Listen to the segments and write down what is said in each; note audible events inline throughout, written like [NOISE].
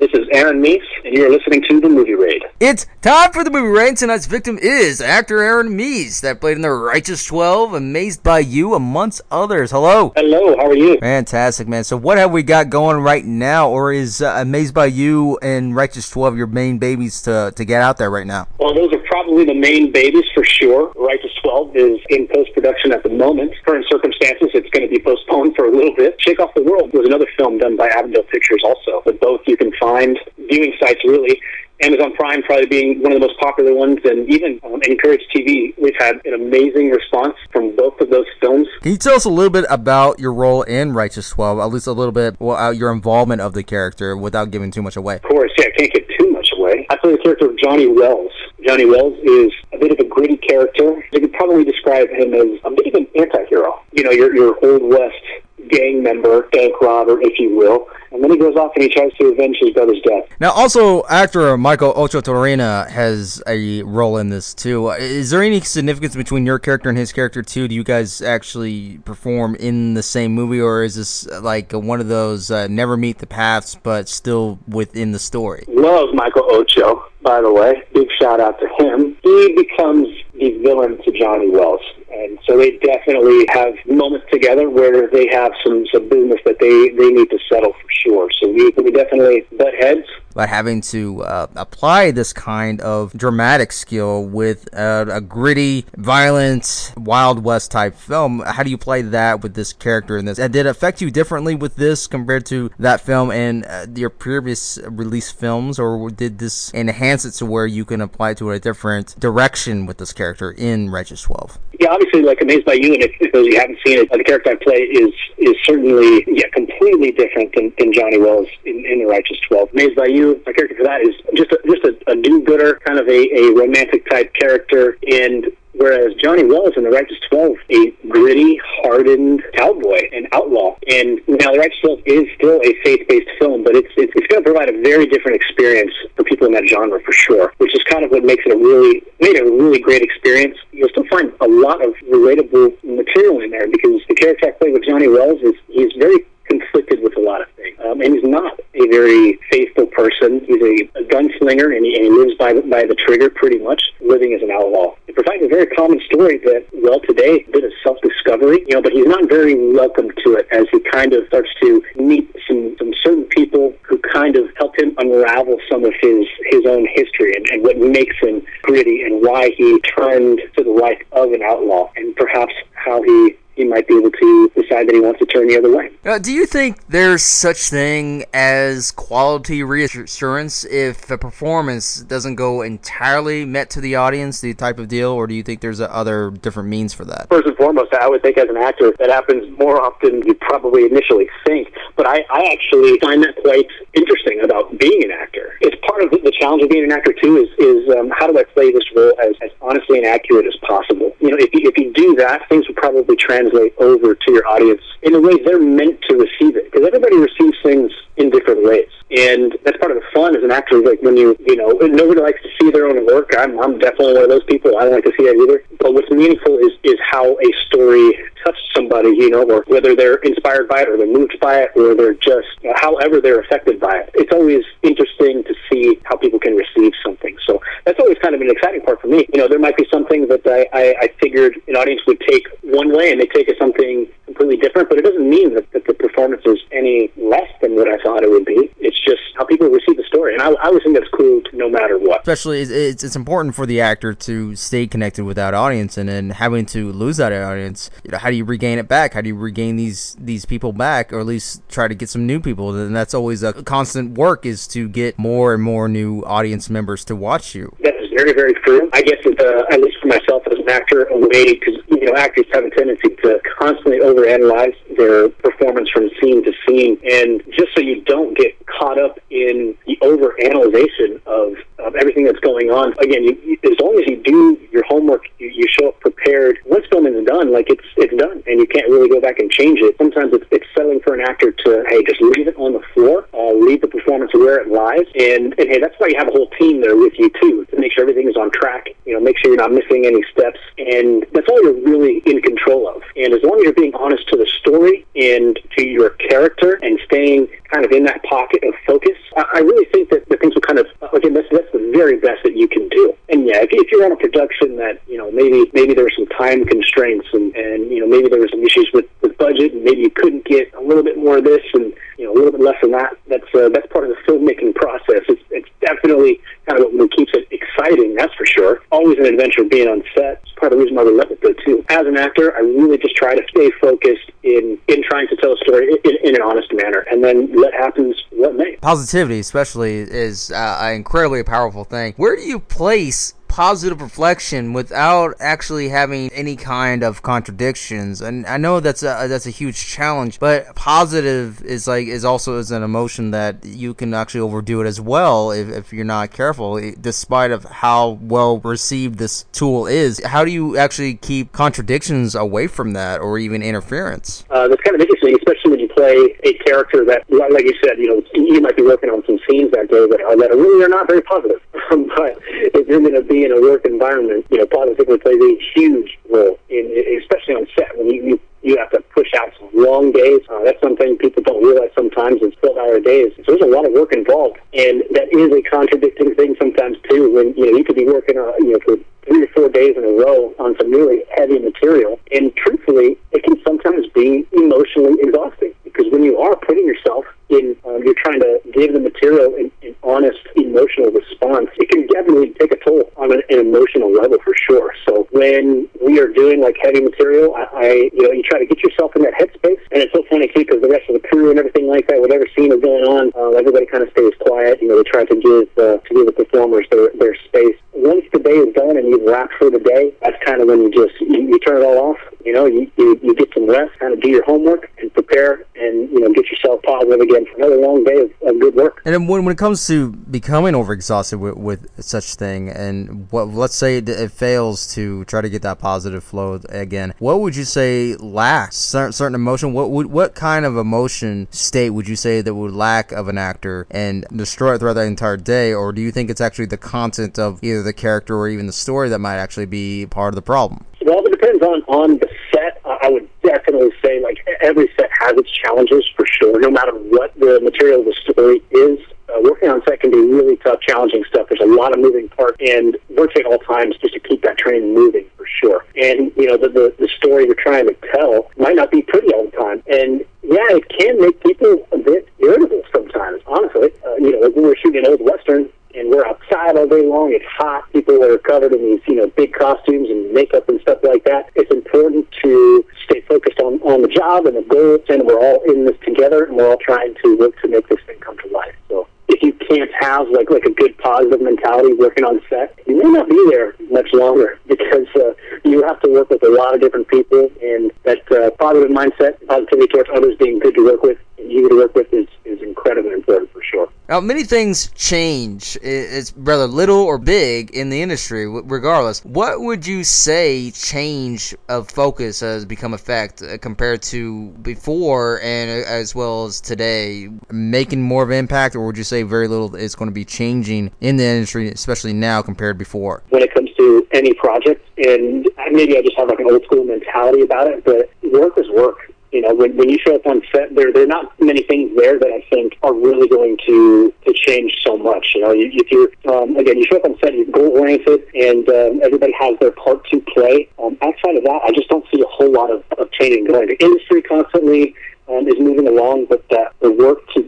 This is Aaron Meese, and you're listening to The Movie Raid. It's time for The Movie Raid. Tonight's victim is actor Aaron Meese, that played in The Righteous 12, Amazed by You, amongst others. Hello. Hello, how are you? Fantastic, man. So, what have we got going right now, or is uh, Amazed by You and Righteous 12 your main babies to, to get out there right now? Well, those are probably the main babies for sure. Righteous 12 is in post production at the moment. Current circumstances, it's going to be postponed for a little bit. Shake Off the World was another film done by Avondale Pictures also, but both you can find viewing sites really. Amazon Prime probably being one of the most popular ones, and even um, Encourage TV, we've had an amazing response from both of those films. Can you tell us a little bit about your role in Righteous 12, at least a little bit well, uh, your involvement of the character without giving too much away? Of course, yeah, I can't give too much away. I play the character of Johnny Wells. Johnny Wells is a bit of a gritty character. You could probably describe him as a bit of an anti-hero. You know, your, your Old West gang member, bank robber, if you will. And then he goes off and he tries to avenge his brother's death. Now, also, actor Michael Ochotorena has a role in this too. Is there any significance between your character and his character too? Do you guys actually perform in the same movie, or is this like one of those uh, never meet the paths but still within the story? Love Michael Ocho, by the way. Big shout out to him. He becomes the villain to Johnny Wells. And so they definitely have moments together where they have some, some business that they, they need to settle for sure. So we, we definitely butt heads. But having to uh, apply this kind of dramatic skill with a, a gritty, violent, Wild West type film, how do you play that with this character in this? And did it affect you differently with this compared to that film and uh, your previous release films, or did this enhance it to where you can apply it to a different direction with this character in Righteous 12? Yeah, obviously, like Amazed by You, and if, if those you haven't seen it, uh, the character I play is is certainly yeah completely different than, than Johnny Wells in, in The Righteous 12. Amazed by You, my character for that is just a, just a, a do-gooder, kind of a, a romantic type character, and whereas Johnny Wells in The Righteous 12, a gritty, hardened cowboy and outlaw. And now The Righteous 12 is still a faith-based film, but it's it's, it's going to provide a very different experience for people in that genre for sure, which is kind of what makes it a really made it a really great experience. You'll still find a lot of relatable material in there because the character I play with Johnny Wells is he's very a lot of things. Um, and he's not a very faithful person. He's a, a gunslinger, and he, and he lives by the, by the trigger pretty much, living as an outlaw. It provides a very common story that, well, today, a bit of self-discovery, you know, but he's not very welcome to it as he kind of starts to meet some, some certain people who kind of help him unravel some of his, his own history and, and what makes him gritty and why he turned to the life of an outlaw and perhaps how he he might be able to decide that he wants to turn the other way. Uh, do you think there's such thing as quality reassurance if a performance doesn't go entirely met to the audience, the type of deal, or do you think there's other different means for that? First and foremost, I would think as an actor that happens more often than you probably initially think. But I, I actually find that quite interesting about being an actor. It's part of the, challenge of being an actor too. Is is um, how do I play this role as, as honestly and accurate as possible? You know, if you, if you do that, things will probably translate over to your audience in a way they're meant to receive it. Because everybody receives things in different ways. And that's part of the fun as an actor. Like when you, you know, nobody likes to see their own work. I'm, I'm definitely one of those people. I don't like to see that either. But what's meaningful is, is how a story touched you know, or whether they're inspired by it or they're moved by it or they're just, know, however they're affected by it. It's always interesting to see how people can receive something. So that's always kind of an exciting part for me. You know, there might be something that I, I, I figured an audience would take one way and they take it something completely different, but it doesn't mean that, that the performance is any less than what I thought it would be. It's just how people receive the story, and I, I always think that's cool no matter what. Especially, it's, it's important for the actor to stay connected with that audience, and then having to lose that audience, you know, how do you regain it back? How do you regain these these people back, or at least try to get some new people? And that's always a constant work is to get more and more new audience members to watch you. That very, very true. I guess, uh, at least for myself as an actor, a way because you know actors have a tendency to constantly overanalyze their performance from scene to scene, and just so you don't get caught up in the overanalyzation of, of everything that's going on. Again, you, as long as you do your homework, you, show up prepared. Once filming is done, like it's it's done, and you can't really go back and change it. Sometimes it's, it's settling for an actor to hey, just leave it on the floor, uh, leave the performance where it lies, and and hey, that's why you have a whole team there with you too to make sure everything is on track. You know, make sure you're not missing any steps, and that's all you're really in control of. And as long as you're being honest to the story and to your character and staying kind of in that pocket of focus, I, I, really think that the things will kind of again that's that's the very best that you can do. If, if you're on a production that you know maybe maybe there were some time constraints and and you know maybe there were some issues with with budget and maybe you couldn't get a little bit more of this and you know a little bit less than that. That's uh, that's part of the filmmaking process. It's it's definitely kind of what keeps it exciting. That's for sure. Always an adventure being on set. It's part of the reason why we love it though too. As an actor, I really just try to stay focused in in trying to tell a story in, in an honest manner, and then let happens what may. Positivity, especially, is uh, an incredibly powerful thing. Where do you place positive reflection without actually having any kind of contradictions. And I know that's a that's a huge challenge, but positive is like is also is an emotion that you can actually overdo it as well if, if you're not careful. Despite of how well received this tool is, how do you actually keep contradictions away from that or even interference? Uh, that's kind of interesting, especially play a character that, like you said, you know, you might be working on some scenes that day that, that really are not very positive. [LAUGHS] but if you're going to be in a work environment, you know, positivity plays a huge role, in, especially on set when you, you you have to push out some long days. Uh, that's something people don't realize sometimes. It's 12 hour days. So there's a lot of work involved. And that is a contradicting thing sometimes, too, when, you know, you could be working, uh, you know, for three or four days in a row on some really heavy material. And truthfully, it can sometimes be emotionally exhausting you are putting yourself in, um, you're trying to give the material an, an honest emotional response, it can definitely take a toll on an, an emotional level for sure. So when we are doing like heavy material, I, I you know, you try to get yourself in that headspace, and it's so funny too because the rest of the crew and everything like that, whatever scene is going on, uh, everybody kind of stays quiet. You know, they try to give uh, to give the performers their their space. Once the day is done and you've wrapped for the day, that's kind of when you just you, you turn it all off. You know, you, you you get some rest, kind of do your homework, prepare, and you know, get yourself positive again for another long day of, of good work. And then when, when it comes to becoming overexhausted with, with such thing, and what let's say it, fails to try to get that positive flow again, what would you say lacks certain, certain emotion? What would what kind of emotion state would you say that would lack of an actor and destroy it throughout the entire day, or do you think it's actually the content of either the character or even the story that might actually be part of the problem? Well, it depends on on the set. I would definitely say like every set has its challenges for sure. No matter what the material of the story is, uh, working on set can be really tough, challenging stuff. There's a lot of moving parts, and working at all times just to keep that train moving for sure. And you know, the, the the story you're trying to tell might not be pretty all the time, and yeah, it can make people a bit irritable sometimes. Honestly, uh, you know, when we're shooting an old western, and we're outside all day long. It's hot. People are covered in these, you know, big costumes and makeup and stuff like that. It's important to on, the job and the goals, and we're all in this together, and we're all trying to work to make this thing come to life. So if you can't have like like a good positive mentality working on set, you may not be there much longer [LAUGHS] because uh, you have to work with a lot of different people, and that uh, positive mindset, positivity towards others, being good to work with, easy to work with is is incredibly important for sure. Now, many things change. It's whether little or big in the industry, regardless. What would you say change of focus has become a fact compared to before and uh, as well as today? Making more of an impact, or would you say very little is going to be changing in the industry, especially now compared before? When it comes to any project, and maybe I just have like an old school mentality about it, but work is work you know, when, when you show up on set, there there are not many things there that I think are really going to to change so much. You know, if you're um, again, you show up on set, you're goal oriented, and um, everybody has their part to play. Um, outside of that, I just don't see a whole lot of, of changing going. The industry constantly um, is moving along, but that the work to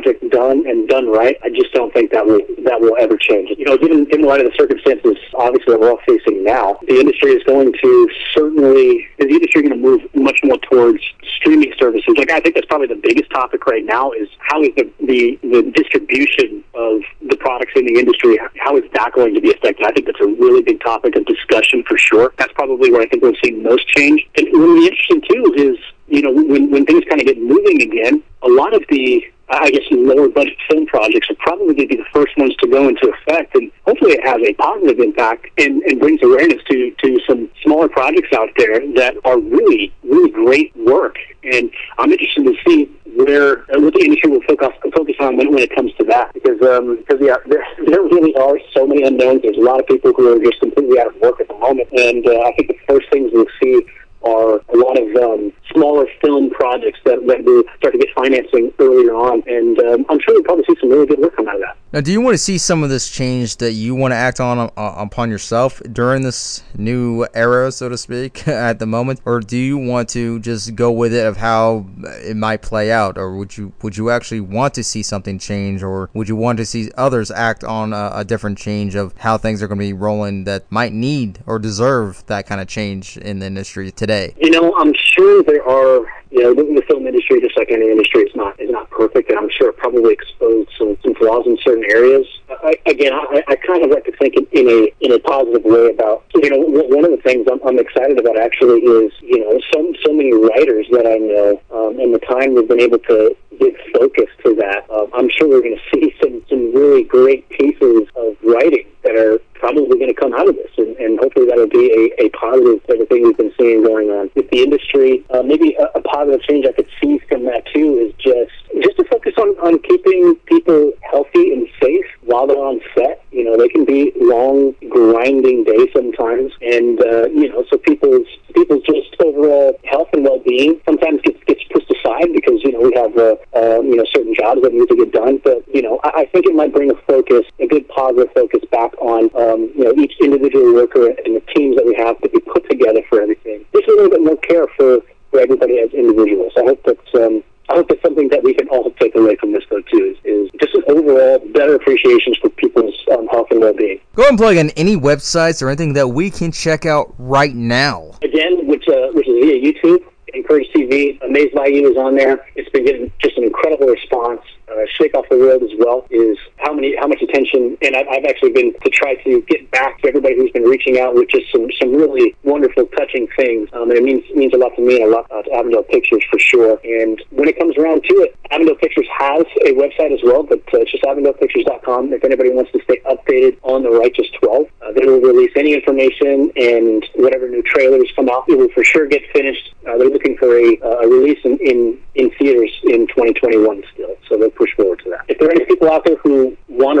project done and done right, I just don't think that will that will ever change. You know, given in light of the circumstances, obviously that we're all facing now, the industry is going to certainly the industry going to move much more towards streaming services. Like I think that's probably the biggest topic right now is how is the the, the distribution of the products in the industry how is that going to be affected? I think that's a really big topic of discussion for sure. That's probably where I think we'll see most change. And what will be interesting too is you know, when, when things kind of get moving again, a lot of the, I guess, lower budget film projects are probably going to be the first ones to go into effect. And hopefully it has a positive impact and, and brings awareness to, to some smaller projects out there that are really, really great work. And I'm interested to see where what the industry will focus focus on when, when it comes to that. Because um, because yeah, there, there really are so many unknowns. There's a lot of people who are just completely out of work at the moment, and uh, I think the first things we'll see are a lot of um, smaller film projects that, that will start to get financing earlier on. And um, I'm sure we'll probably see some really good work come out of that. Now, do you want to see some of this change that you want to act on uh, upon yourself during this new era, so to speak, [LAUGHS] at the moment, or do you want to just go with it of how it might play out, or would you would you actually want to see something change, or would you want to see others act on a, a different change of how things are going to be rolling that might need or deserve that kind of change in the industry today? You know, I'm sure there are you know, the, the film industry, just like any industry, is not is not perfect, and I'm sure it probably exposed some, some flaws in certain areas. I, again, I, I kind of like to think in, in a in a positive way about you know one of the things I'm, I'm excited about actually is you know so so many writers that I know, um, and the time we've been able to give focus to that. Um, I'm sure we're going [LAUGHS] to see some some really great pieces of writing that are probably going to come out of this, and, and hopefully that'll be a, a positive thing we've been seeing going on with the industry. Uh, maybe a, a positive change I could see from that too is just just to focus on, on keeping people healthy and safe while they're on set. You know, they can be long, grinding days sometimes, and uh, you know, so people's people's just overall health and well being sometimes gets gets pushed aside because you know we have uh, uh, you know certain jobs that need to get done. But you know, I, I think it might bring a focus, a good positive focus back on um, you know each individual worker and the teams that we have to be put together for everything. Just a little bit more care for for everybody as individuals. I hope that's um, I hope that's something that we can all take away from this, though, too, is, is just an overall better appreciation for people's um, health and well-being. Go and plug in any websites or anything that we can check out right now. Again, which uh, which is via YouTube. Encourage TV, Amazed by You is on there. It's been getting just an incredible response uh, Shake Off the World as well is how many how much attention and I've, I've actually been to try to get back to everybody who's been reaching out with just some some really wonderful touching things. Um, and it means means a lot to me and a lot uh, to Avondale Pictures for sure. And when it comes around to it Avondale Pictures has a website as well but uh, it's just AvondalePictures.com if anybody wants to stay updated on the Righteous 12 uh, they will release any information and whatever new trailers come out it will for sure get finished. Uh, they're looking for a, uh, a release in, in in theaters in 2021 still so they'll push forward to that. If there are any people out there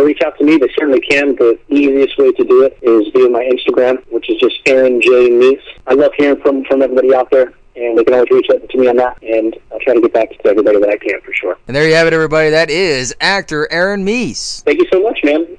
to reach out to me, they certainly can. The easiest way to do it is via my Instagram, which is just Aaron J. Meese. I love hearing from, from everybody out there and they can always reach out to me on that, and I'll try to get back to everybody that I can for sure. And there you have it, everybody. That is actor Aaron Meese. Thank you so much, man.